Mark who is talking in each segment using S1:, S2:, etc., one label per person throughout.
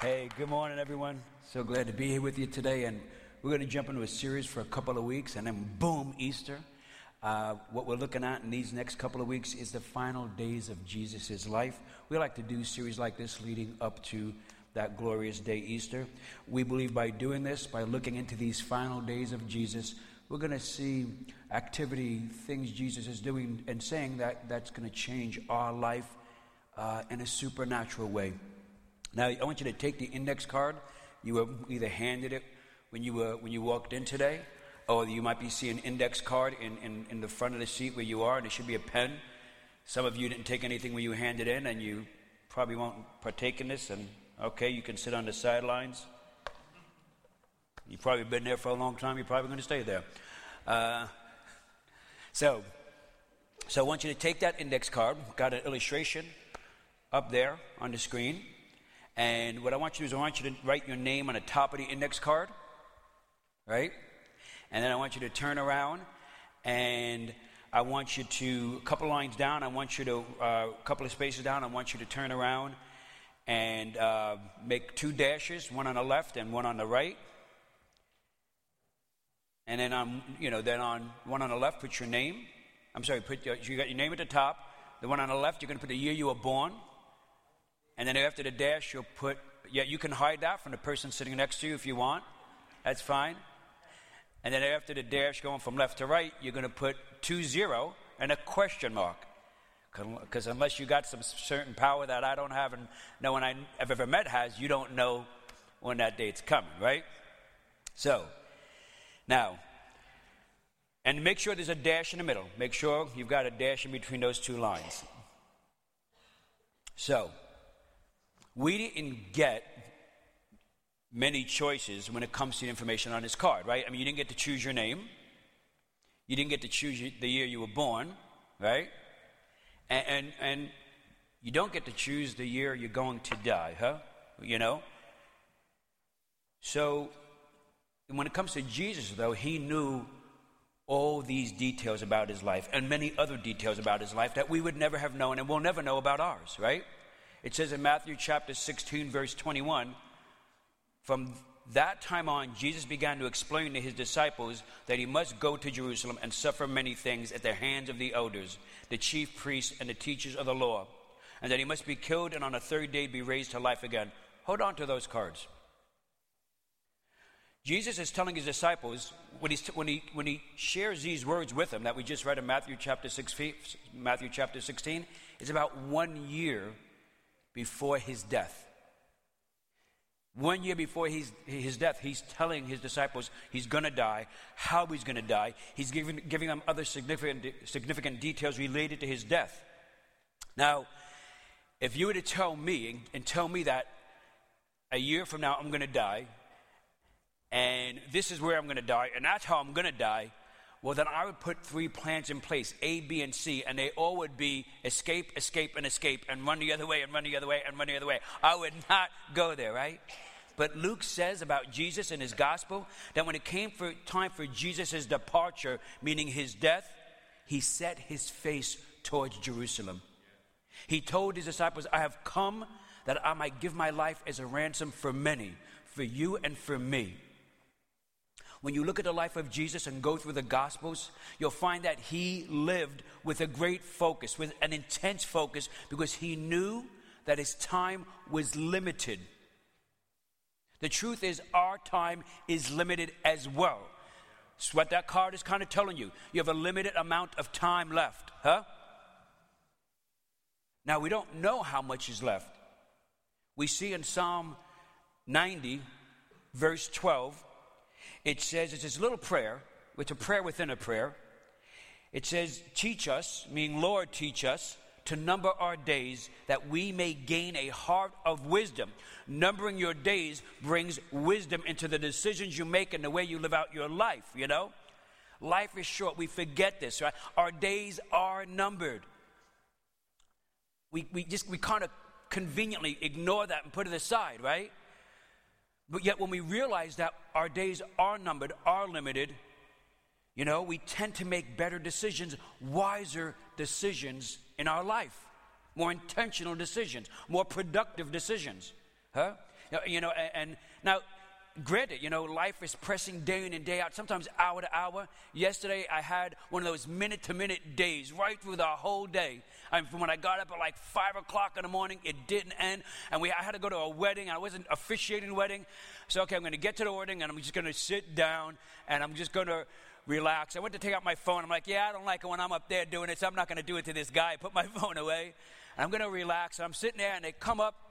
S1: Hey, good morning, everyone. So glad to be here with you today. And we're going to jump into a series for a couple of weeks, and then boom, Easter. Uh, what we're looking at in these next couple of weeks is the final days of Jesus' life. We like to do series like this leading up to that glorious day, Easter. We believe by doing this, by looking into these final days of Jesus, we're going to see activity, things Jesus is doing and saying that that's going to change our life uh, in a supernatural way. Now, I want you to take the index card. You were either handed it when you, were, when you walked in today, or you might be seeing an index card in, in, in the front of the seat where you are, and there should be a pen. Some of you didn't take anything when you handed in, and you probably won't partake in this, and okay, you can sit on the sidelines. You've probably been there for a long time, you're probably going to stay there. Uh, so, so I want you to take that index card, got an illustration up there on the screen. And what I want you to do is I want you to write your name on the top of the index card, right? And then I want you to turn around and I want you to, a couple lines down, I want you to, uh, a couple of spaces down, I want you to turn around and uh, make two dashes, one on the left and one on the right. And then on, you know, then on one on the left, put your name. I'm sorry, put your, you got your name at the top. The one on the left, you're going to put the year you were born. And then after the dash, you'll put, yeah, you can hide that from the person sitting next to you if you want. That's fine. And then after the dash, going from left to right, you're going to put two zero and a question mark. Because unless you got some certain power that I don't have and no one I've ever met has, you don't know when that date's coming, right? So, now, and make sure there's a dash in the middle. Make sure you've got a dash in between those two lines. So, we didn't get many choices when it comes to the information on this card, right? I mean, you didn't get to choose your name. You didn't get to choose the year you were born, right? And, and, and you don't get to choose the year you're going to die, huh? You know? So, when it comes to Jesus, though, he knew all these details about his life and many other details about his life that we would never have known and we'll never know about ours, right? It says in Matthew chapter 16, verse 21, from that time on, Jesus began to explain to his disciples that he must go to Jerusalem and suffer many things at the hands of the elders, the chief priests, and the teachers of the law, and that he must be killed and on the third day be raised to life again. Hold on to those cards. Jesus is telling his disciples when, he's, when, he, when he shares these words with them that we just read in Matthew chapter, 6, Matthew chapter 16, it's about one year before his death. One year before his, his death, he's telling his disciples he's going to die, how he's going to die. He's giving, giving them other significant, significant details related to his death. Now, if you were to tell me and, and tell me that a year from now I'm going to die, and this is where I'm going to die, and that's how I'm going to die, well, then I would put three plans in place A, B, and C, and they all would be escape, escape, and escape, and run the other way, and run the other way, and run the other way. I would not go there, right? But Luke says about Jesus in his gospel that when it came for time for Jesus' departure, meaning his death, he set his face towards Jerusalem. He told his disciples, I have come that I might give my life as a ransom for many, for you and for me. When you look at the life of Jesus and go through the Gospels, you'll find that he lived with a great focus, with an intense focus, because he knew that his time was limited. The truth is, our time is limited as well. It's what that card is kind of telling you. You have a limited amount of time left, huh? Now, we don't know how much is left. We see in Psalm 90, verse 12, it says, it's this little prayer, it's a prayer within a prayer. It says, Teach us, meaning Lord, teach us to number our days that we may gain a heart of wisdom. Numbering your days brings wisdom into the decisions you make and the way you live out your life, you know? Life is short. We forget this, right? Our days are numbered. We, we just, we kind of conveniently ignore that and put it aside, right? But yet, when we realize that our days are numbered, are limited, you know, we tend to make better decisions, wiser decisions in our life, more intentional decisions, more productive decisions. Huh? You know, and, and now, granted, you know, life is pressing day in and day out, sometimes hour to hour. Yesterday, I had one of those minute to minute days right through the whole day. I mean, from when I got up at like 5 o'clock in the morning, it didn't end. And we, I had to go to a wedding. I wasn't officiating wedding. So, okay, I'm going to get to the wedding and I'm just going to sit down and I'm just going to relax. I went to take out my phone. I'm like, yeah, I don't like it when I'm up there doing it, so I'm not going to do it to this guy. Put my phone away. I'm going to relax. And I'm sitting there and they come up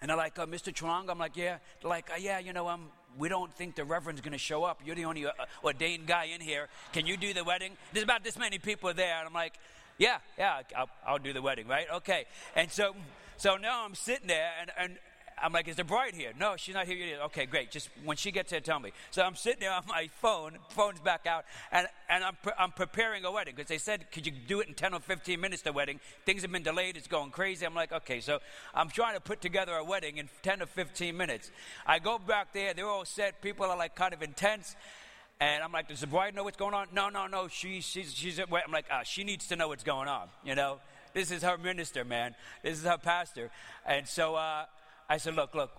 S1: and they're like, uh, Mr. Trong? I'm like, yeah. They're like, uh, yeah, you know, um, we don't think the reverend's going to show up. You're the only uh, ordained guy in here. Can you do the wedding? There's about this many people there. And I'm like, yeah, yeah, I'll, I'll do the wedding, right? Okay. And so, so now I'm sitting there and, and I'm like, is the bride here? No, she's not here yet. Okay, great. Just when she gets here, tell me. So I'm sitting there on my phone, phone's back out, and, and I'm, pre- I'm preparing a wedding because they said, could you do it in 10 or 15 minutes, the wedding? Things have been delayed, it's going crazy. I'm like, okay, so I'm trying to put together a wedding in 10 or 15 minutes. I go back there, they're all set, people are like kind of intense. And I'm like, does the bride know what's going on? No, no, no. She, she's, she's at, I'm like, ah, she needs to know what's going on, you know? This is her minister, man. This is her pastor. And so, uh, I said, look, look,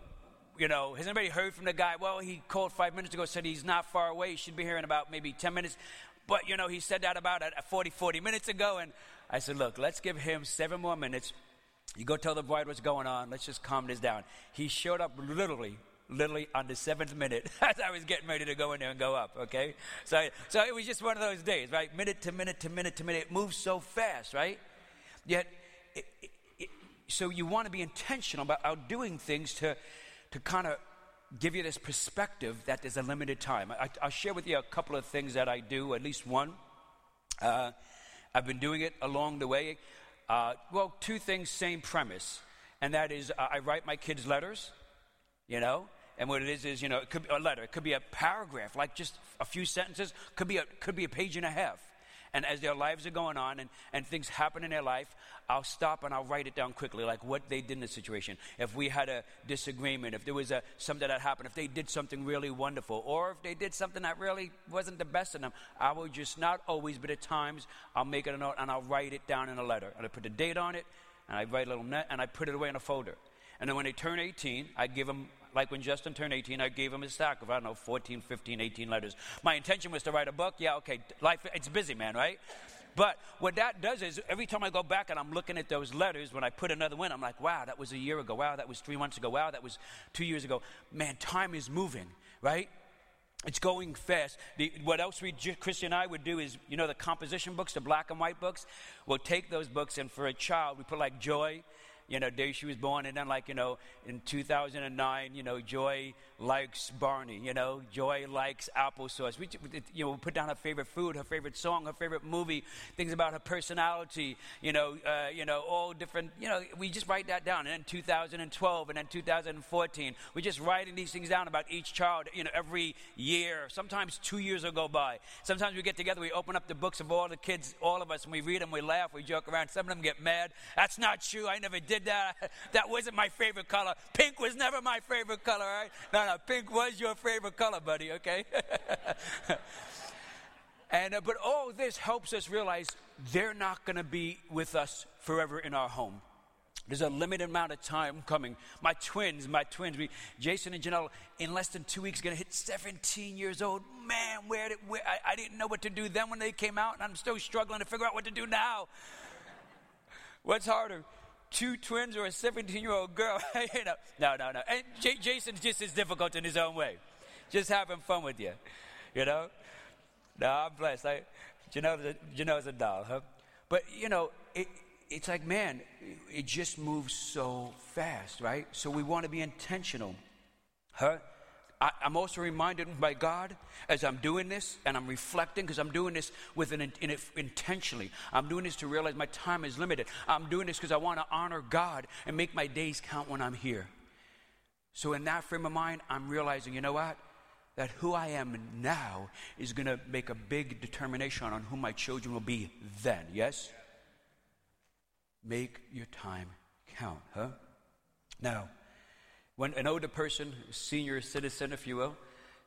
S1: you know, has anybody heard from the guy? Well, he called five minutes ago, said he's not far away. He should be here in about maybe 10 minutes. But, you know, he said that about uh, 40, 40 minutes ago. And I said, look, let's give him seven more minutes. You go tell the bride what's going on. Let's just calm this down. He showed up literally, literally on the seventh minute as I was getting ready to go in there and go up, okay? So, so it was just one of those days, right? Minute to minute to minute to minute. It moves so fast, right? Yet, it, it, so you want to be intentional about doing things to, to kind of give you this perspective that there's a limited time. I, will share with you a couple of things that I do, at least one. Uh, I've been doing it along the way. Uh, well, two things, same premise. And that is, uh, I write my kids letters, you know, and what it is is, you know, it could be a letter, it could be a paragraph, like just a few sentences, could be a, could be a page and a half. And as their lives are going on and, and things happen in their life, I'll stop and I'll write it down quickly, like what they did in the situation. If we had a disagreement, if there was a, something that happened, if they did something really wonderful, or if they did something that really wasn't the best in them, I will just not always, but at times, I'll make it a note and I'll write it down in a letter. And I put the date on it, and I write a little note, and I put it away in a folder. And then when they turn 18, I give them like when Justin turned 18, I gave him a stack of, I don't know, 14, 15, 18 letters. My intention was to write a book. Yeah, okay, life, it's busy, man, right? But what that does is every time I go back and I'm looking at those letters, when I put another one, I'm like, wow, that was a year ago. Wow, that was three months ago. Wow, that was two years ago. Man, time is moving, right? It's going fast. The, what else we, Christy and I would do is, you know, the composition books, the black and white books. We'll take those books, and for a child, we put like joy, you know, day she was born. And then, like, you know, in 2009, you know, Joy likes Barney, you know, Joy likes applesauce. We, you know, we put down her favorite food, her favorite song, her favorite movie, things about her personality, you know, uh, you know, all different, you know, we just write that down. And then 2012 and then 2014, we're just writing these things down about each child, you know, every year. Sometimes two years will go by. Sometimes we get together, we open up the books of all the kids, all of us, and we read them, we laugh, we joke around. Some of them get mad. That's not true. I never did that. That wasn't my favorite color. Pink was never my favorite color, right? No, no, pink was your favorite color, buddy, okay? and, uh, but all this helps us realize they're not going to be with us forever in our home. There's a limited amount of time coming. My twins, my twins, we, Jason and Janelle, in less than two weeks, going to hit 17 years old. Man, where did where, I, I didn't know what to do then when they came out, and I'm still struggling to figure out what to do now. What's harder, two twins or a 17 year old girl. you know, no, no, no. And J- Jason's just as difficult in his own way. Just having fun with you, you know? No, I'm blessed. I, Janelle's a, Janelle's a doll, huh? But, you know, it, it's like, man, it just moves so fast, right? So we want to be intentional, huh? I, am also reminded by God as I'm doing this and I'm reflecting because I'm doing this with an in, intentionally. I'm doing this to realize my time is limited. I'm doing this because I want to honor God and make my days count when I'm here. So, in that frame of mind, I'm realizing, you know what? That who I am now is going to make a big determination on who my children will be then. Yes? Make your time count, huh? Now, when an older person, senior citizen, if you will,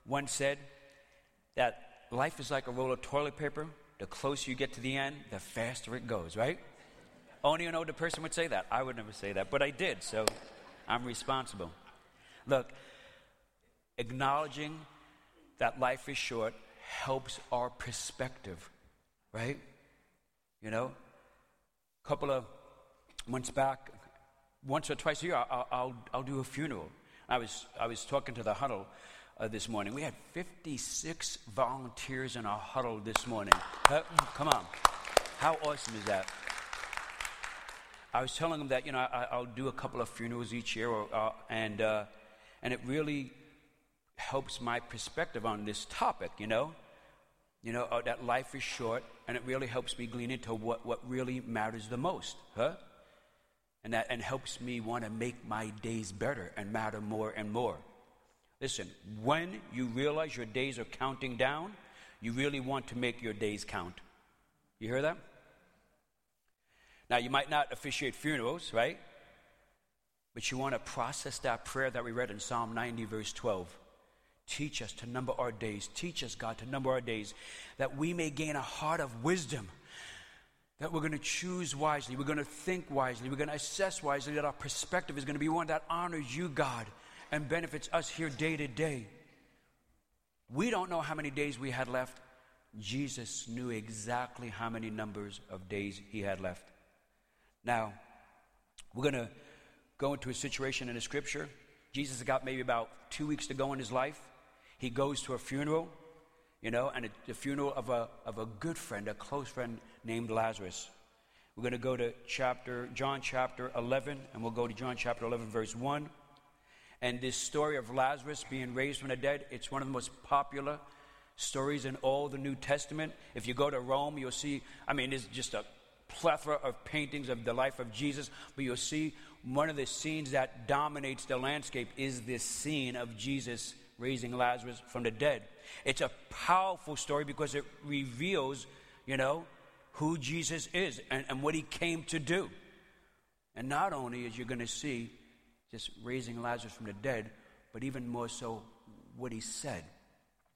S1: once said that life is like a roll of toilet paper. The closer you get to the end, the faster it goes, right? Only an older person would say that. I would never say that, but I did, so I'm responsible. Look, acknowledging that life is short helps our perspective, right? You know, a couple of months back, once or twice a year, I'll, I'll, I'll do a funeral. I was, I was talking to the huddle uh, this morning. We had 56 volunteers in our huddle this morning. Uh, come on. How awesome is that? I was telling them that, you know, I, will do a couple of funerals each year, or, uh, and, uh, and it really helps my perspective on this topic, you know? You know, uh, that life is short, and it really helps me glean into what, what really matters the most, huh? And that and helps me want to make my days better and matter more and more. Listen, when you realize your days are counting down, you really want to make your days count. You hear that? Now, you might not officiate funerals, right? But you want to process that prayer that we read in Psalm 90, verse 12. Teach us to number our days. Teach us, God, to number our days, that we may gain a heart of wisdom, that we're going to choose wisely, we're going to think wisely, we're going to assess wisely, that our perspective is going to be one that honors you, God, and benefits us here day to day. We don't know how many days we had left. Jesus knew exactly how many numbers of days he had left. Now, we're going to go into a situation in the scripture. Jesus has got maybe about two weeks to go in his life. He goes to a funeral, you know, and the funeral of a, of a good friend, a close friend named Lazarus. We're going to go to chapter, John chapter 11, and we'll go to John chapter 11, verse 1. And this story of Lazarus being raised from the dead, it's one of the most popular stories in all the New Testament. If you go to Rome, you'll see, I mean, it's just a plethora of paintings of the life of Jesus, but you'll see one of the scenes that dominates the landscape is this scene of Jesus raising Lazarus from the dead. It's a powerful story because it reveals, you know, who Jesus is and, and what he came to do. And not only is you're going to see just raising Lazarus from the dead, but even more so what he said,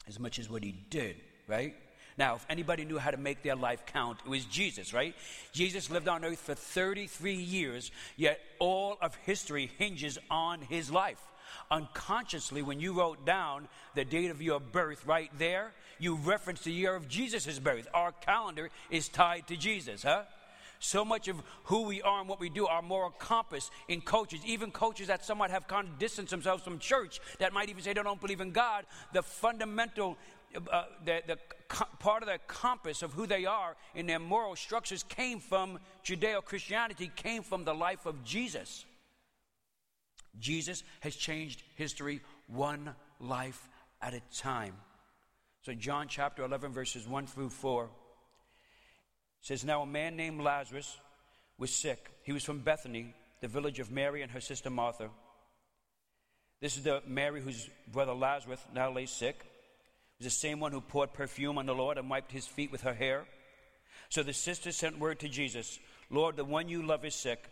S1: as much as what he did, right? Now, if anybody knew how to make their life count, it was Jesus, right? Jesus lived on earth for 33 years, yet all of history hinges on his life. Unconsciously, when you wrote down the date of your birth right there, you referenced the year of Jesus' birth. Our calendar is tied to Jesus, huh? So much of who we are and what we do, our moral compass in coaches, even coaches that somewhat have kind of distanced themselves from church, that might even say they don't believe in God, the fundamental uh, the, the part of the compass of who they are in their moral structures came from Judeo Christianity, came from the life of Jesus. Jesus has changed history one life at a time. So, John chapter 11, verses 1 through 4 says, Now a man named Lazarus was sick. He was from Bethany, the village of Mary and her sister Martha. This is the Mary whose brother Lazarus now lay sick It was the same one who poured perfume on the Lord and wiped his feet with her hair. So the sister sent word to Jesus Lord, the one you love is sick.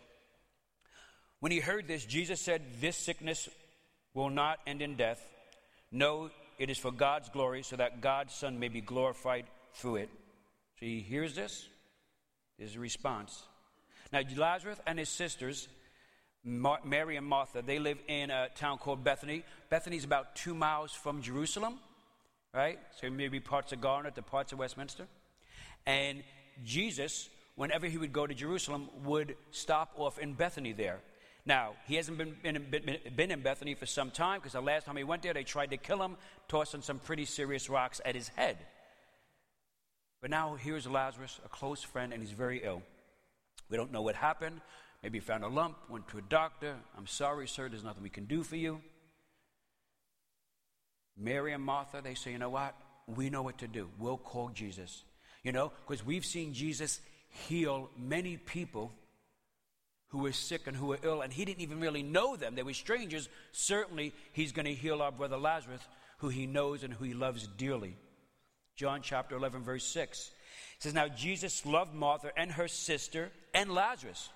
S1: When he heard this, Jesus said, This sickness will not end in death. No, it is for God's glory, so that God's Son may be glorified through it. So he hears this. There's a response. Now, Lazarus and his sisters, Mary and Martha, they live in a town called Bethany. Bethany is about two miles from Jerusalem right? So maybe parts of Gardner, the parts of Westminster. And Jesus, whenever he would go to Jerusalem, would stop off in Bethany there. Now, he hasn't been, been, been in Bethany for some time because the last time he went there, they tried to kill him, tossing some pretty serious rocks at his head. But now here's Lazarus, a close friend, and he's very ill. We don't know what happened. Maybe he found a lump, went to a doctor. I'm sorry, sir, there's nothing we can do for you. Mary and Martha, they say, you know what? We know what to do. We'll call Jesus. You know, because we've seen Jesus heal many people who were sick and who were ill, and he didn't even really know them. They were strangers. Certainly, he's going to heal our brother Lazarus, who he knows and who he loves dearly. John chapter 11, verse 6 says, Now Jesus loved Martha and her sister and Lazarus.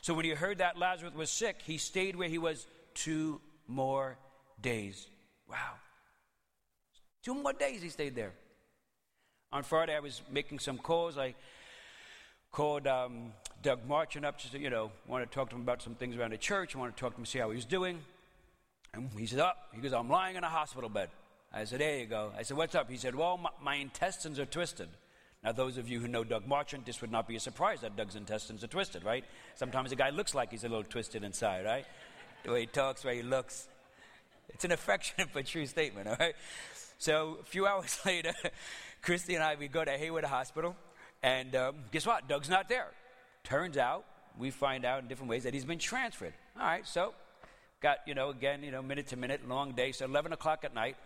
S1: So when he heard that Lazarus was sick, he stayed where he was two more days. Wow. Two more days he stayed there. On Friday, I was making some calls. I called um, Doug Marchand up to, you know, want to talk to him about some things around the church. I want to talk to him, see how he was doing. And he said, Up. Oh. He goes, I'm lying in a hospital bed. I said, There you go. I said, What's up? He said, Well, my, my intestines are twisted. Now, those of you who know Doug Marchant, this would not be a surprise that Doug's intestines are twisted, right? Sometimes a guy looks like he's a little twisted inside, right? The way he talks, the way he looks. It's an affectionate but true statement, all right? So, a few hours later, Christy and I, we go to Heywood Hospital, and um, guess what? Doug's not there. Turns out, we find out in different ways that he's been transferred. All right, so got, you know, again, you know, minute to minute, long day. So 11 o'clock at night,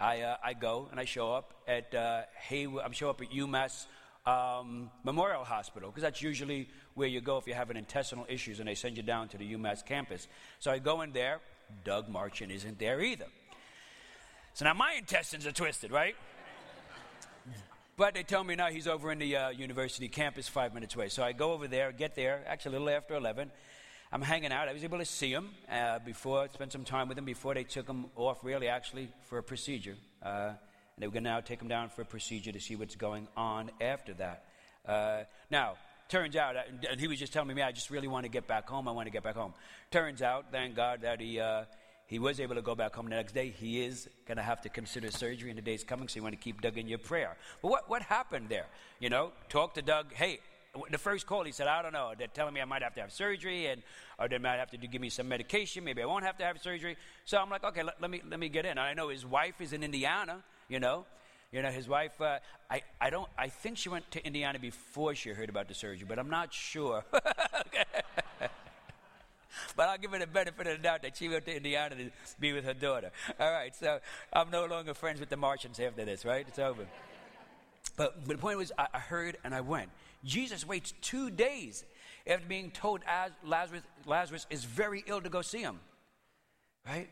S1: I, uh, I go and I show up at uh, Heywood, I show up at UMass um, Memorial Hospital because that's usually where you go if you're having intestinal issues and they send you down to the UMass campus. So I go in there, Doug Marchant isn't there either. So now my intestines are twisted, right? But they tell me now he's over in the uh, university campus five minutes away. So I go over there, get there, actually a little after 11. I'm hanging out. I was able to see him uh, before, spend some time with him before they took him off, really, actually, for a procedure. Uh, and they were going to now take him down for a procedure to see what's going on after that. Uh, now, turns out, and he was just telling me, I just really want to get back home. I want to get back home. Turns out, thank God, that he uh, he was able to go back home the next day. He is going to have to consider surgery in the days coming, so you want to keep Doug in your prayer. But what, what happened there? You know, talk to Doug. Hey, the first call, he said, I don't know. They're telling me I might have to have surgery, and or they might have to do, give me some medication. Maybe I won't have to have surgery. So I'm like, okay, let, let me let me get in. I know his wife is in Indiana. You know, you know his wife. Uh, I I don't. I think she went to Indiana before she heard about the surgery, but I'm not sure. but I'll give her the benefit of the doubt that she went to Indiana to be with her daughter. All right, so I'm no longer friends with the Martians after this, right? It's over. But, but the point was, I, I heard and I went. Jesus waits two days after being told Lazarus, Lazarus is very ill to go see him. Right?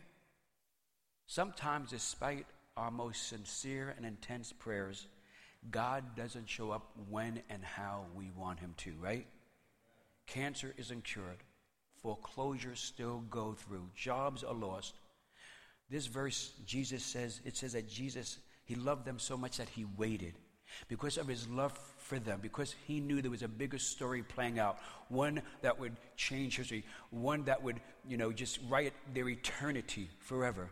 S1: Sometimes, despite our most sincere and intense prayers, God doesn't show up when and how we want him to, right? Cancer isn't cured foreclosures still go through, jobs are lost. This verse, Jesus says, it says that Jesus, he loved them so much that he waited because of his love for them, because he knew there was a bigger story playing out, one that would change history, one that would, you know, just write their eternity forever.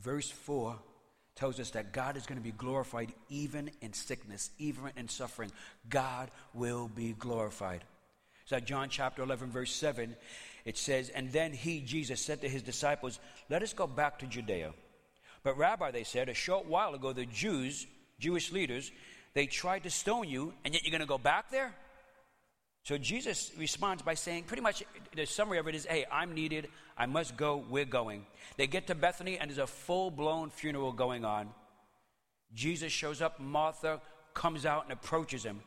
S1: Verse 4 tells us that God is going to be glorified even in sickness, even in suffering. God will be glorified. So, John chapter 11, verse 7, it says, And then he, Jesus, said to his disciples, Let us go back to Judea. But, Rabbi, they said, a short while ago, the Jews, Jewish leaders, they tried to stone you, and yet you're going to go back there? So Jesus responds by saying, pretty much the summary of it is, hey, I'm needed. I must go. We're going. They get to Bethany, and there's a full blown funeral going on. Jesus shows up. Martha comes out and approaches him.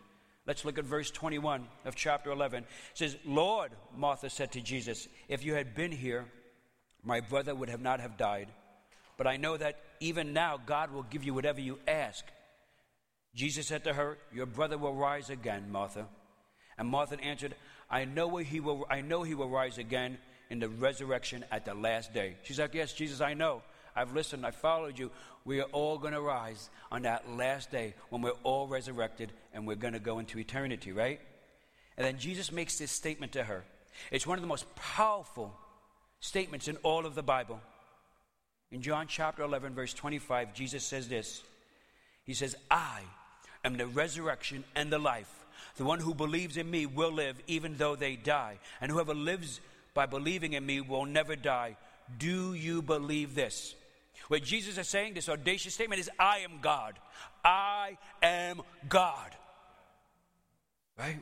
S1: Let's look at verse 21 of chapter 11. It says, Lord, Martha said to Jesus, if you had been here, my brother would have not have died. But I know that even now God will give you whatever you ask. Jesus said to her, Your brother will rise again, Martha. And Martha answered, I know he will I know he will rise again in the resurrection at the last day. She's like, Yes, Jesus, I know. I've listened, I've followed you. We are all going to rise on that last day when we're all resurrected and we're going to go into eternity, right? And then Jesus makes this statement to her. It's one of the most powerful statements in all of the Bible. In John chapter 11, verse 25, Jesus says this He says, I am the resurrection and the life. The one who believes in me will live even though they die. And whoever lives by believing in me will never die. Do you believe this? What Jesus is saying, this audacious statement, is I am God. I am God. Right?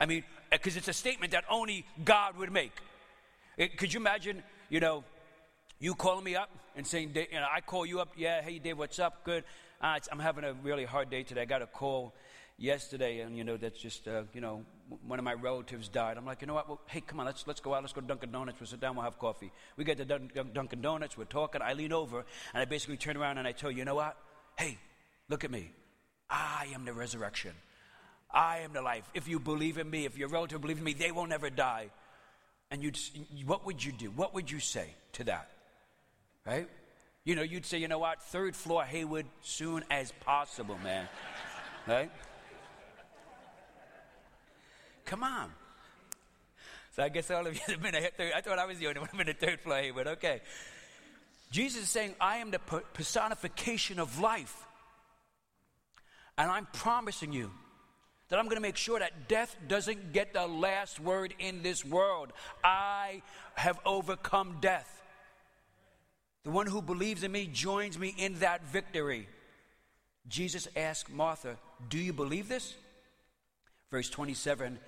S1: I mean, because it's a statement that only God would make. It, could you imagine, you know, you calling me up and saying, you know, I call you up, yeah, hey Dave, what's up? Good. Uh, I'm having a really hard day today. I got a call yesterday, and you know that's just uh, you know one of my relatives died. I'm like, you know what? Well, hey, come on, let's let's go out. Let's go to Dunkin' Donuts. We'll sit down. We'll have coffee. We get to Dun- Dunkin' Donuts. We're talking. I lean over and I basically turn around and I tell you, you know what? Hey, look at me. I am the resurrection. I am the life. If you believe in me, if your relative believes in me, they will never die. And you'd, what would you do? What would you say to that? Right? You know, you'd say, you know what? Third floor Heywood, soon as possible, man. right? Come on. So I guess all of you have been a third. I thought I was the only one in the third floor here, but okay. Jesus is saying, I am the personification of life. And I'm promising you that I'm going to make sure that death doesn't get the last word in this world. I have overcome death. The one who believes in me joins me in that victory. Jesus asked Martha, Do you believe this? Verse 27,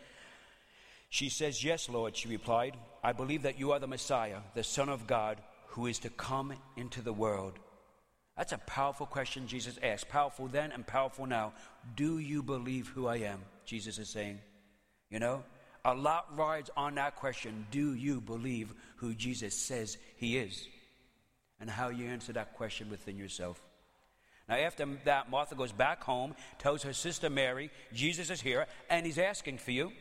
S1: she says, Yes, Lord, she replied. I believe that you are the Messiah, the Son of God, who is to come into the world. That's a powerful question Jesus asked. Powerful then and powerful now. Do you believe who I am? Jesus is saying. You know, a lot rides on that question. Do you believe who Jesus says he is? And how you answer that question within yourself. Now, after that, Martha goes back home, tells her sister Mary, Jesus is here, and he's asking for you.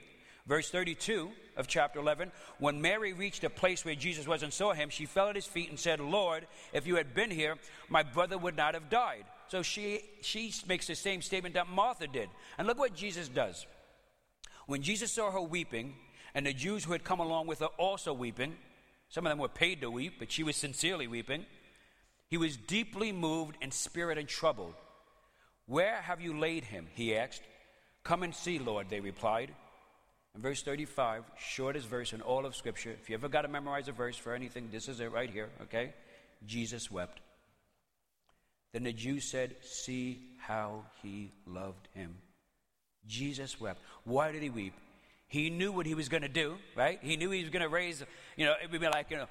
S1: Verse 32 of chapter 11 When Mary reached a place where Jesus was and saw him, she fell at his feet and said, Lord, if you had been here, my brother would not have died. So she, she makes the same statement that Martha did. And look what Jesus does. When Jesus saw her weeping, and the Jews who had come along with her also weeping, some of them were paid to weep, but she was sincerely weeping, he was deeply moved in spirit and troubled. Where have you laid him? He asked. Come and see, Lord, they replied. Verse 35, shortest verse in all of Scripture. If you ever got to memorize a verse for anything, this is it right here, okay? Jesus wept. Then the Jews said, See how he loved him. Jesus wept. Why did he weep? He knew what he was going to do, right? He knew he was going to raise, you know, it would be like, you know,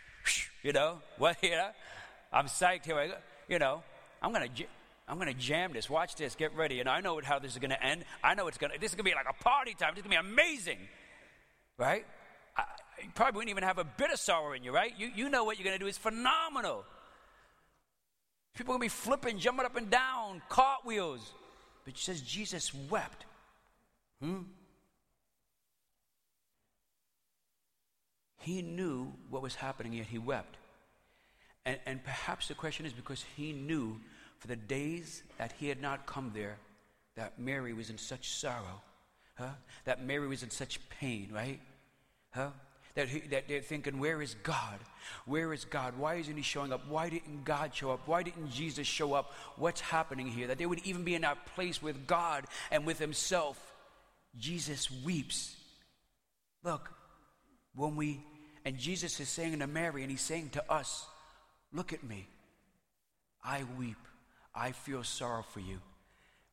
S1: you know, what, you know? I'm psyched here. You know, I'm going to I'm going to jam this. Watch this. Get ready. And I know how this is going to end. I know it's going to, this is going to be like a party time. This is going to be amazing. Right? I, you probably wouldn't even have a bit of sorrow in you, right? You, you know what you're going to do is phenomenal. People are going to be flipping, jumping up and down, cartwheels. But she says Jesus wept. Hmm? He knew what was happening, yet he wept. And, and perhaps the question is because he knew for the days that he had not come there, that Mary was in such sorrow, huh? That Mary was in such pain, right? Huh? That, he, that they're thinking, where is God? Where is God? Why isn't he showing up? Why didn't God show up? Why didn't Jesus show up? What's happening here? That they would even be in that place with God and with himself. Jesus weeps. Look, when we, and Jesus is saying to Mary, and he's saying to us, Look at me. I weep. I feel sorrow for you.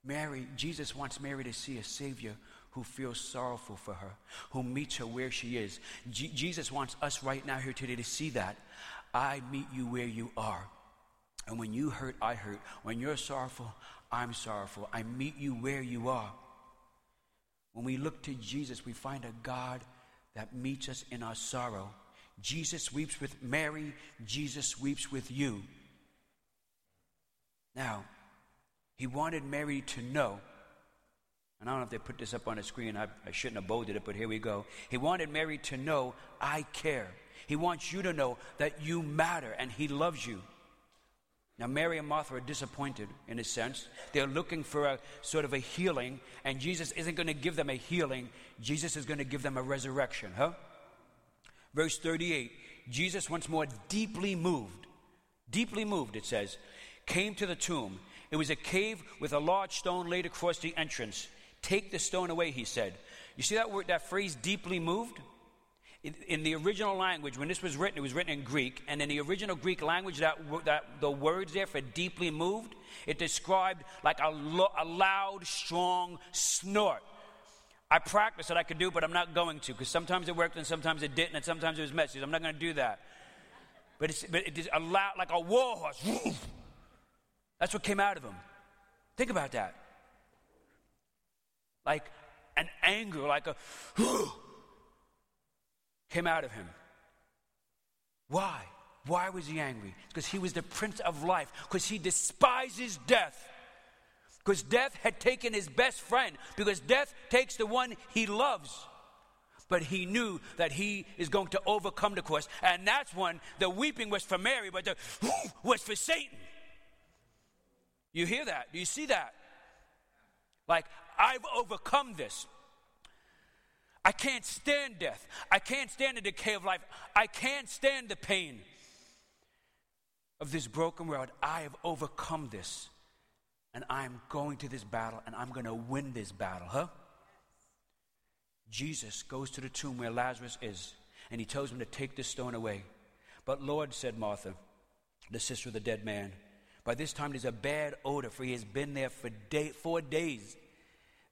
S1: Mary, Jesus wants Mary to see a Savior who feels sorrowful for her, who meets her where she is. Jesus wants us right now here today to see that. I meet you where you are. And when you hurt, I hurt. When you're sorrowful, I'm sorrowful. I meet you where you are. When we look to Jesus, we find a God that meets us in our sorrow. Jesus weeps with Mary, Jesus weeps with you. Now, he wanted Mary to know, and I don't know if they put this up on the screen, I, I shouldn't have bolded it, but here we go. He wanted Mary to know, I care. He wants you to know that you matter and he loves you. Now, Mary and Martha are disappointed in a sense. They're looking for a sort of a healing, and Jesus isn't going to give them a healing. Jesus is going to give them a resurrection, huh? Verse 38 Jesus, once more deeply moved, deeply moved, it says, came to the tomb. It was a cave with a large stone laid across the entrance. Take the stone away, he said. You see that word, that phrase, deeply moved? In, in, the original language, when this was written, it was written in Greek, and in the original Greek language, that, that the words there for deeply moved, it described like a, lo, a loud, strong snort. I practiced that I could do, but I'm not going to because sometimes it worked and sometimes it didn't, and sometimes it was messy. I'm not going to do that. But it's, but it is a loud, like a war horse. That's what came out of him. Think about that. Like an anger, like a came out of him. Why? Why was he angry? Because he was the prince of life, because he despises death. Because death had taken his best friend, because death takes the one he loves. But he knew that he is going to overcome the cross. And that's when the weeping was for Mary, but the was for Satan. You hear that? Do you see that? Like, I've overcome this. I can't stand death. I can't stand the decay of life. I can't stand the pain of this broken world. I have overcome this. And I'm going to this battle and I'm going to win this battle, huh? Jesus goes to the tomb where Lazarus is and he tells him to take the stone away. But Lord, said Martha, the sister of the dead man, by this time there's a bad odor, for he has been there for day, four days.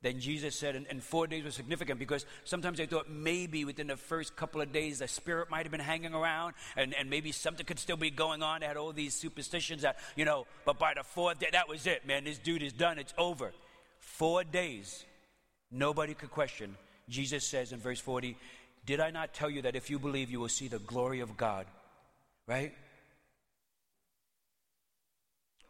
S1: Then Jesus said, and, and, four days was significant because sometimes I thought maybe within the first couple of days the spirit might have been hanging around and, and maybe something could still be going on. They had all these superstitions that, you know, but by the fourth day, that was it, man. This dude is done. It's over. Four days, nobody could question. Jesus says in verse 40, Did I not tell you that if you believe, you will see the glory of God? Right?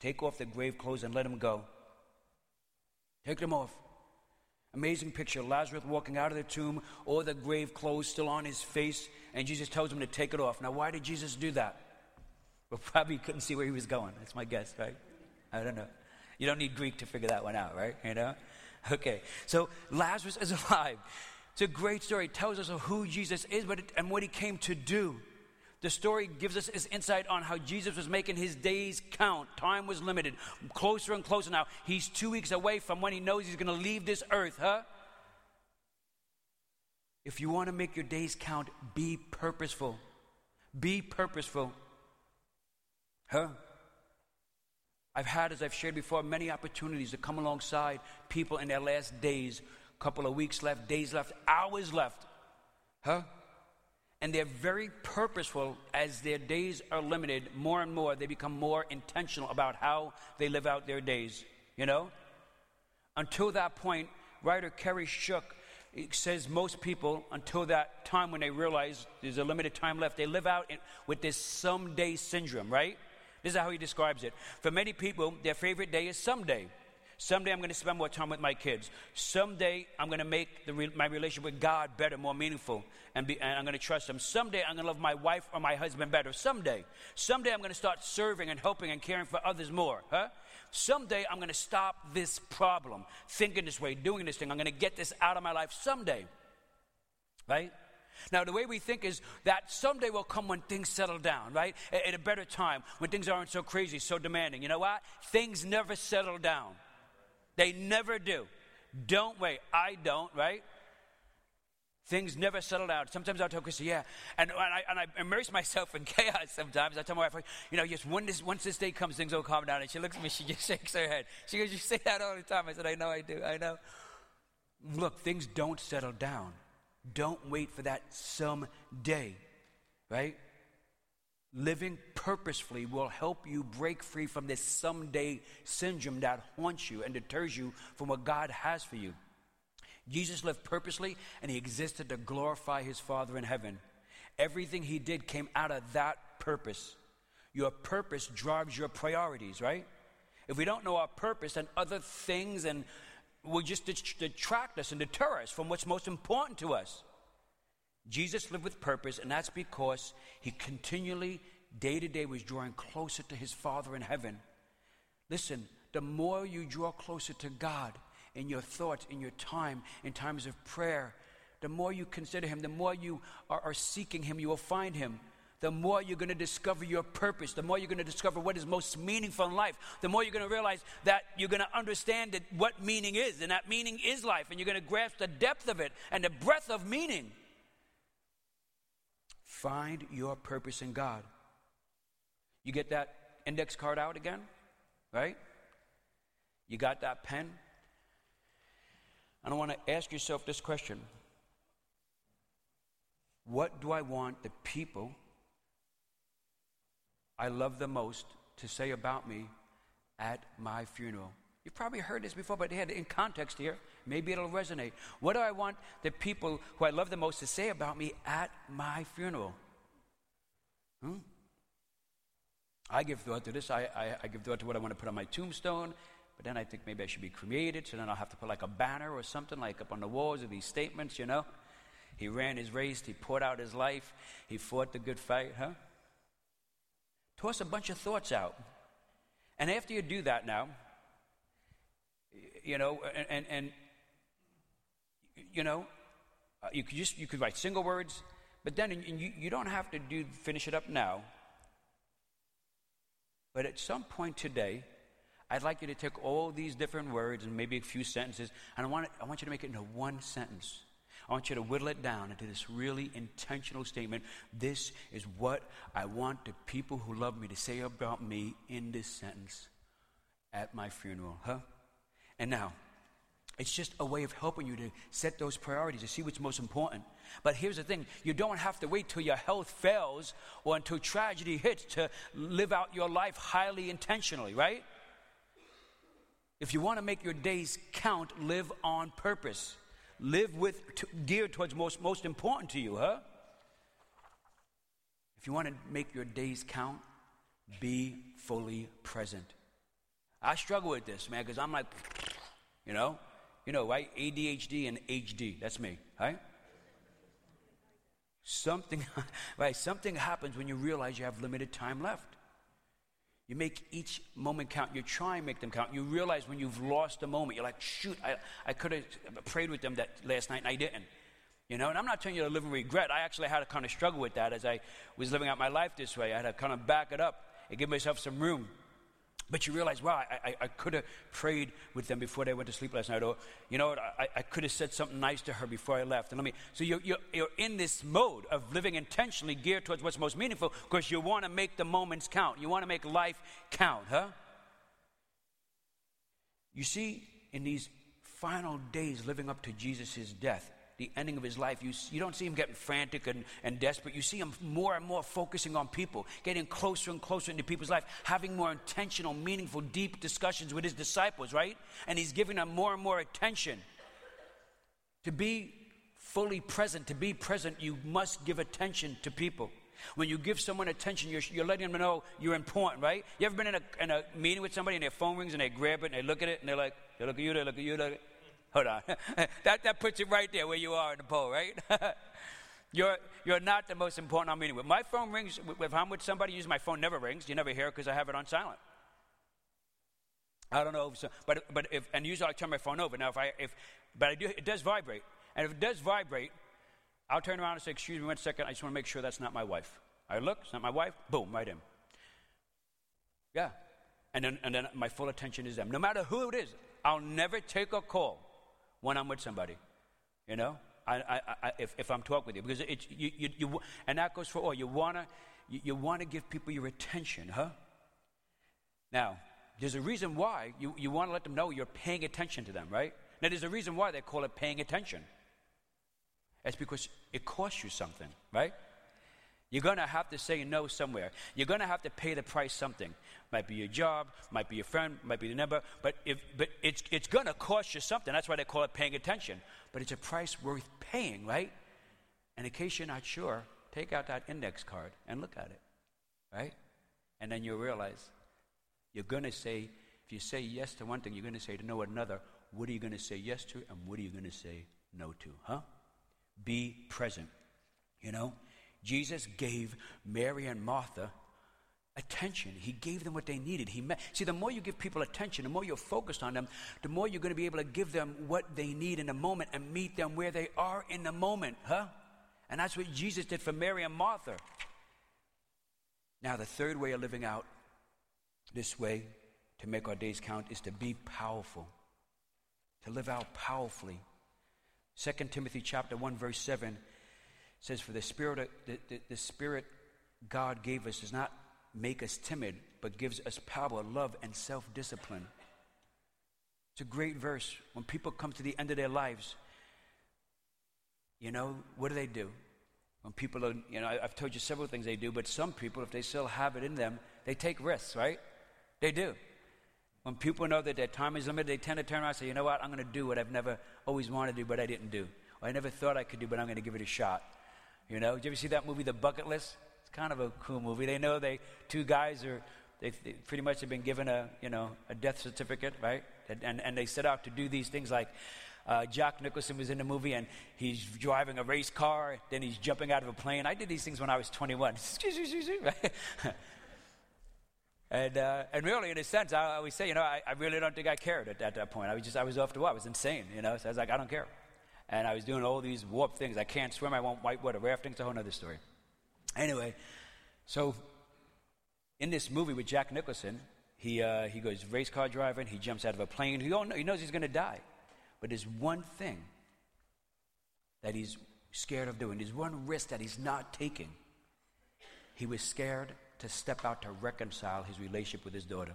S1: take off the grave clothes and let him go. Take them off. Amazing picture. Lazarus walking out of the tomb, all the grave clothes still on his face, and Jesus tells him to take it off. Now, why did Jesus do that? Well, probably couldn't see where he was going. That's my guess, right? I don't know. You don't need Greek to figure that one out, right? You know? Okay. So Lazarus is alive. It's a great story. It tells us of who Jesus is but it, and what he came to do. The story gives us this insight on how Jesus was making his days count. Time was limited, closer and closer now. He's two weeks away from when he knows he's going to leave this earth, huh? If you want to make your days count, be purposeful. Be purposeful. Huh? I've had, as I've shared before, many opportunities to come alongside people in their last days. Couple of weeks left, days left, hours left. Huh? And they're very purposeful as their days are limited more and more they become more intentional about how they live out their days you know? Until that point writer Kerry Shook says most people until that time when they realize there's a limited time left they live out in, with this someday syndrome right? This is how he describes it. For many people their favorite day is someday Someday I'm going to spend more time with my kids. Someday I'm going to make the, my relationship with God better, more meaningful, and, be, and I'm going to trust Him. Someday I'm going to love my wife or my husband better. Someday. Someday I'm going to start serving and helping and caring for others more. Huh? Someday I'm going to stop this problem, thinking this way, doing this thing. I'm going to get this out of my life someday. Right? Now, the way we think is that someday will come when things settle down, right? At, a better time, when things aren't so crazy, so demanding. You know what? Things never settle down. They never do. Don't wait. I don't, right? Things never settle down. Sometimes I'll tell Christy, yeah. And, and, I, and I immerse myself in chaos sometimes. I tell my wife, you know, just when this, once this day comes, things will calm down. And she looks at me, she just shakes her head. She goes, You say that all the time. I said, I know I do. I know. Look, things don't settle down. Don't wait for that someday, right? Living purposefully will help you break free from this someday syndrome that haunts you and deters you from what God has for you. Jesus lived purposely and he existed to glorify his Father in heaven. Everything he did came out of that purpose. Your purpose drives your priorities, right? If we don't know our purpose, then other things and will just detract us and deter us from what's most important to us. Jesus lived with purpose, and that's because he continually, day to day, was drawing closer to his Father in heaven. Listen, the more you draw closer to God in your thoughts, in your time, in times of prayer, the more you consider him, the more you are, are seeking him, you will find him. The more you're going to discover your purpose, the more you're going to discover what is most meaningful in life, the more you're going to realize that you're going to understand that what meaning is, and that meaning is life, and you're going to grasp the depth of it and the breadth of meaning. Find your purpose in God. You get that index card out again, right? You got that pen? And I want to ask yourself this question What do I want the people I love the most to say about me at my funeral? You've probably heard this before, but had in context here, maybe it'll resonate. What do I want the people who I love the most to say about me at my funeral? Hmm? I give thought to this. I, I, I give thought to what I want to put on my tombstone. But then I think maybe I should be cremated. So then I'll have to put like a banner or something like up on the walls of these statements, you know. He ran his race. He poured out his life. He fought the good fight, huh? Toss a bunch of thoughts out. And after you do that now, you know, and, and, and you know, uh, you could just you could write single words, but then you, you don't have to do finish it up now. But at some point today, I'd like you to take all these different words and maybe a few sentences, and I want, I want you to make it into one sentence. I want you to whittle it down into this really intentional statement. This is what I want the people who love me to say about me in this sentence at my funeral, huh? And now, it's just a way of helping you to set those priorities, to see what's most important. But here's the thing you don't have to wait till your health fails or until tragedy hits to live out your life highly intentionally, right? If you want to make your days count, live on purpose. Live with geared towards most most important to you, huh? If you want to make your days count, be fully present. I struggle with this, man, because I'm like, you know, you know, right? ADHD and HD. That's me, right? Something, right? Something happens when you realize you have limited time left. You make each moment count. You try and make them count. You realize when you've lost a moment, you're like, shoot, I, I could have prayed with them that last night and I didn't. You know, and I'm not telling you to live in regret. I actually had to kind of struggle with that as I was living out my life this way. I had to kind of back it up and give myself some room. But you realize, wow, I, I, I could have prayed with them before they went to sleep last night. Or, you know I, I could have said something nice to her before I left. And let me, so you're, you're, you're in this mode of living intentionally geared towards what's most meaningful because you want to make the moments count. You want to make life count, huh? You see, in these final days living up to Jesus' death, the ending of his life, you, you don't see him getting frantic and, and desperate. You see him more and more focusing on people, getting closer and closer into people's life, having more intentional, meaningful, deep discussions with his disciples, right? And he's giving them more and more attention. To be fully present, to be present, you must give attention to people. When you give someone attention, you're, you're, letting them know you're important, right? You ever been in a, in a meeting with somebody and their phone rings and they grab it and they look at it and they're like, they look at you, they look at you, they look at Hold on. that, that puts you right there where you are in the poll, right? you're, you're not the most important I'm meeting with. My phone rings, if I'm with somebody, use my phone never rings. You never hear it because I have it on silent. I don't know, if so, but, but if, and usually I turn my phone over. Now, if I, if, but I do, it does vibrate. And if it does vibrate, I'll turn around and say, excuse me one second, I just want to make sure that's not my wife. I look, it's not my wife, boom, right in. Yeah. And then, and then my full attention is them. No matter who it is, I'll never take a call when I'm with somebody. You know, I, I, I, if, if I'm talking with you, because it's you, you, you, and that goes for all. You wanna you, you wanna give people your attention, huh? Now, there's a reason why you, you want to let them know you're paying attention to them, right? Now, there's a reason why they call it paying attention. It's because it costs you something, right? You're going to have to say no somewhere. You're going to have to pay the price something. Might be your job, might be your friend, might be the number, but, if, but it's, it's going to cost you something. That's why they call it paying attention. But it's a price worth paying, right? And in case you're not sure, take out that index card and look at it, right? And then you'll realize you're going to say, if you say yes to one thing, you're going to say to no another. What are you going to say yes to, and what are you going to say no to, huh? Be present, you know? Jesus gave Mary and Martha attention. He gave them what they needed. He met. See, the more you give people attention, the more you're focused on them, the more you're going to be able to give them what they need in the moment and meet them where they are in the moment, huh? And that's what Jesus did for Mary and Martha. Now, the third way of living out this way to make our days count is to be powerful, to live out powerfully. 2 Timothy chapter 1 verse 7 says, For the Spirit, the, the, the Spirit God gave us does not make us timid, but gives us power, love, and self discipline. It's a great verse. When people come to the end of their lives, you know, what do they do? When people are, you know, I've told you several things they do, but some people, if they still have it in them, they take risks, right? They do. When people know that their time is limited, they tend to turn around and say, you know what, I'm going to do what I've never always wanted to do, but I didn't do. Or I never thought I could do, but I'm going to give it a shot. You know, did you ever see that movie, The Bucket List? It's kind of a cool movie. They know they, two guys are, they, they pretty much have been given a, you know, a death certificate, right? And, and, they set out to do these things like uh, Jack Nicholson was in the movie and he's driving a race car, then he's jumping out of a plane. I did these things when I was 21. And, uh, and really, in a sense, I always say, you know, I, I really don't think I cared at, at, that point. I was just, I was off the wall. I was insane, you know. So I was like, I don't care. And I was doing all these warped things. I can't swim. I won't whitewater rafting. It's a whole other story. Anyway, so in this movie with Jack Nicholson, he, uh, he goes race car driving. He jumps out of a plane. He, don't know, he knows he's going to die. But there's one thing that he's scared of doing. There's one risk that he's not taking. He was scared to step out to reconcile his relationship with his daughter.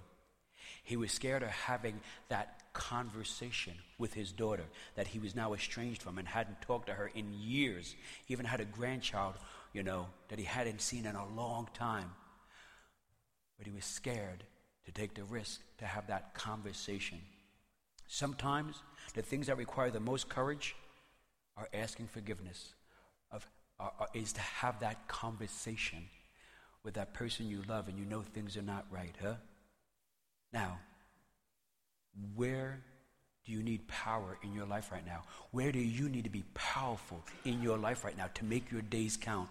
S1: He was scared of having that conversation with his daughter that he was now estranged from and hadn't talked to her in years. He even had a grandchild, you know, that he hadn't seen in a long time. But he was scared to take the risk to have that conversation. Sometimes the things that require the most courage are asking forgiveness, of, are, are, is to have that conversation with that person you love and you know things are not right, huh? Now, where do you need power in your life right now? Where do you need to be powerful in your life right now to make your days count?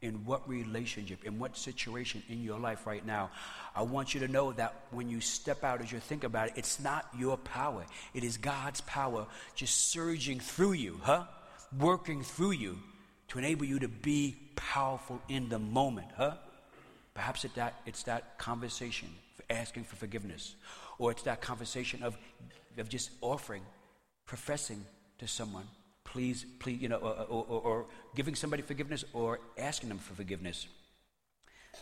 S1: In what relationship, in what situation in your life right now? I want you to know that when you step out as you think about it, it's not your power. It is God's power just surging through you, huh? Working through you to enable you to be powerful in the moment, huh? Perhaps it's that, it's that conversation asking for forgiveness, or it's that conversation of, of just offering, professing to someone, please, please, you know, or, or, or giving somebody forgiveness or asking them for forgiveness.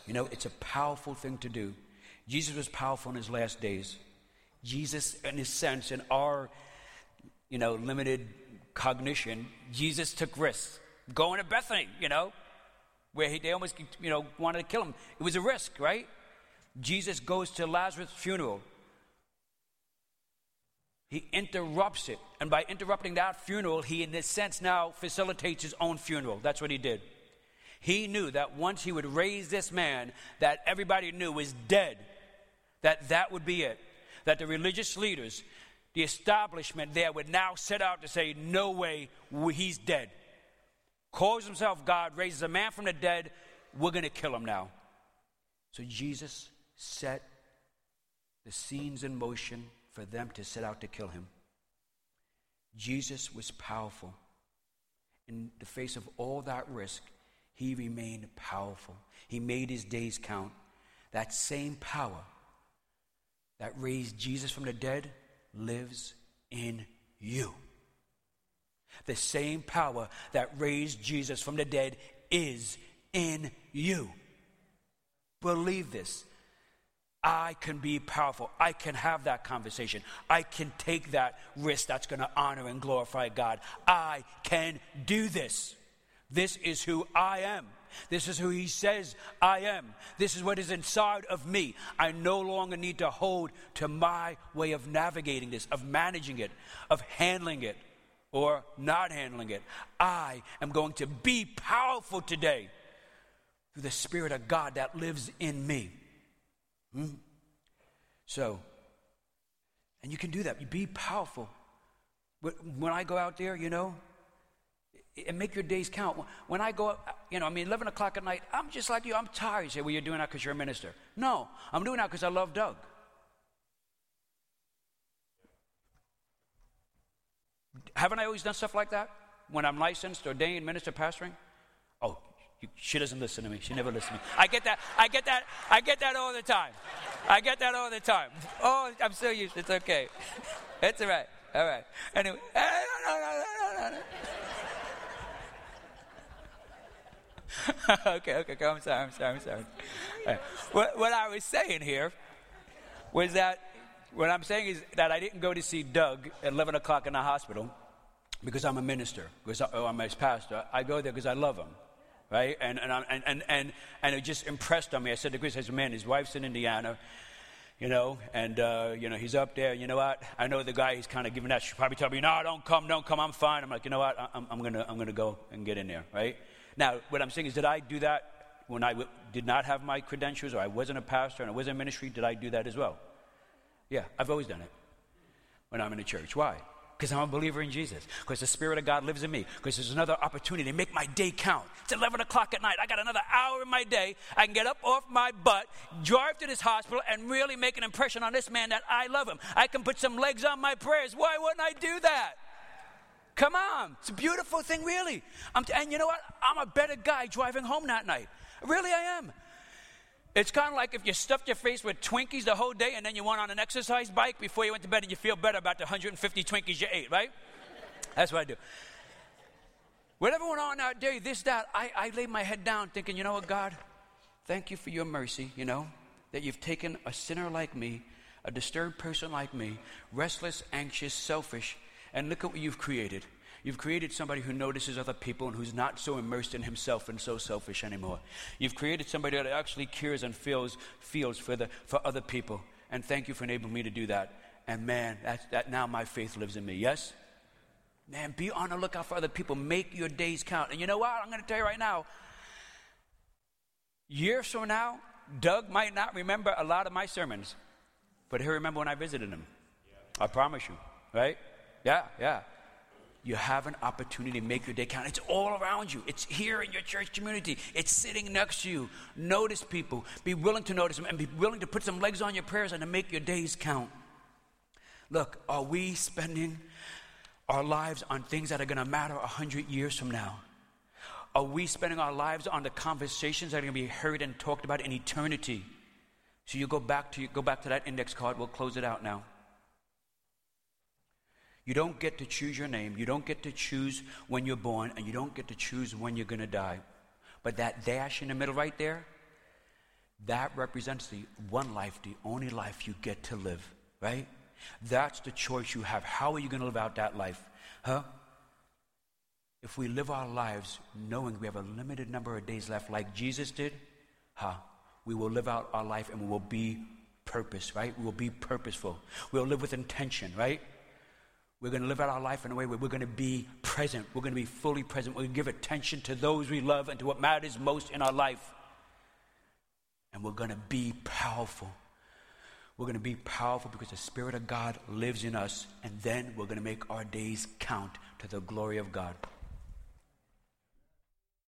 S1: You know, it's a powerful thing to do. Jesus was powerful in his last days. Jesus, in his sense, in our, you know, limited cognition, Jesus took risks. Going to Bethany, you know, where he, they almost you know, wanted to kill him. It was a risk, right? Jesus goes to Lazarus' funeral. He interrupts it. And by interrupting that funeral, he, in this sense, now facilitates his own funeral. That's what he did. He knew that once he would raise this man that everybody knew was dead, that that would be it. That the religious leaders, the establishment there would now set out to say, no way, he's dead calls himself God, raises a man from the dead, we're going to kill him now. So Jesus set the scenes in motion for them to set out to kill him. Jesus was powerful. In the face of all that risk, he remained powerful. He made his days count. That same power that raised Jesus from the dead lives in you. The same power that raised Jesus from the dead is in you. Believe this. I can be powerful. I can have that conversation. I can take that risk that's going to honor and glorify God. I can do this. This is who I am. This is who He says I am. This is what is inside of me. I no longer need to hold to my way of navigating this, of managing it, of handling it or not handling it. I am going to be powerful today through the Spirit of God that lives in me. Hmm? So, and you can do that. You be powerful. When I go out there, you know, and make your days count. When I go, you know, I mean, 11 o'clock at night, I'm just like you. I'm tired. You say, well, you're doing that because you're a minister. No, I'm doing that because I love Doug. Haven't I always done stuff like that? When I'm licensed, ordained, minister, pastoring? Oh, she doesn't listen to me. She never listens to me. I get that. I get that. I get that all the time. I get that all the time. Oh, I'm so used. It's okay. It's all right. All right. Anyway. okay, okay, okay. I'm sorry. I'm sorry. I'm sorry. Right. What, what I was saying here was that what I'm saying is that I didn't go to see Doug at 11 o'clock in the hospital because I'm a minister, because I, I'm his pastor. I go there because I love him, right? And, and, and, and, and, and it just impressed on me. I said to Chris, I said, man, his wife's in Indiana. you know, and, uh, you know, he's up there. You know what? I know the guy, he's kind of giving that, should probably tell me, no, don't come, don't come, I'm fine. I'm like, you know what? I'm, I'm going to I'm gonna go and get in there, right? Now, what I'm saying is, did I do that when I w- did not have my credentials or I wasn't a pastor and I wasn't in ministry? Did I do that as well? Yeah, I've always done it when I'm in a church. Why? Because I'm a believer in Jesus. Because the Spirit of God lives in me. Because there's another opportunity to make my day count. It's 11 o'clock at night. I got another hour in my day. I can get up off my butt, drive to this hospital, and really make an impression on this man that I love him. I can put some legs on my prayers. Why wouldn't I do that? Come on. It's a beautiful thing, really. T- and you know what? I'm a better guy driving home that night. Really, I am. It's kind of like if you stuffed your face with Twinkies the whole day and then you went on an exercise bike before you went to bed and you feel better about the 150 Twinkies you ate, right? That's what I do. Whatever went on that day, this, that, I, I laid my head down thinking, you know what, God, thank you for your mercy, you know, that you've taken a sinner like me, a disturbed person like me, restless, anxious, selfish, and look at what you've created. You've created somebody who notices other people and who's not so immersed in himself and so selfish anymore. You've created somebody that actually cares and feels feels for the for other people. And thank you for enabling me to do that. And man, that, that now my faith lives in me. Yes? Man, be on the lookout for other people. Make your days count. And you know what? I'm going to tell you right now. Years from now, Doug might not remember a lot of my sermons, but he'll remember when I visited him. I promise you. Right? Yeah, yeah you have an opportunity to make your day count. It's all around you. It's here in your church community. It's sitting next to you. Notice people. Be willing to notice them and be willing to put some legs on your prayers and to make your days count. Look, are we spending our lives on things that are going to matter a hundred years from now? Are we spending our lives on the conversations that are going to be heard and talked about in eternity? So you go back to go back to that index card. We'll close it out now. You don't get to choose your name. You don't get to choose when you're born, and you don't get to choose when you're going to die. But that dash in the middle right there, that represents the one life, the only life you get to live, right? That's the choice you have. How are you going to live out that life? Huh? If we live our lives knowing we have a limited number of days left, like Jesus did, huh? We will live out our life and we will be purpose, right? We will be purposeful. We'll live with intention, right? We're going to live out our life in a way where we're going to be present. We're going to be fully present. We're going to give attention to those we love and to what matters most in our life. And we're going to be powerful. We're going to be powerful because the Spirit of God lives in us. And then we're going to make our days count to the glory of God.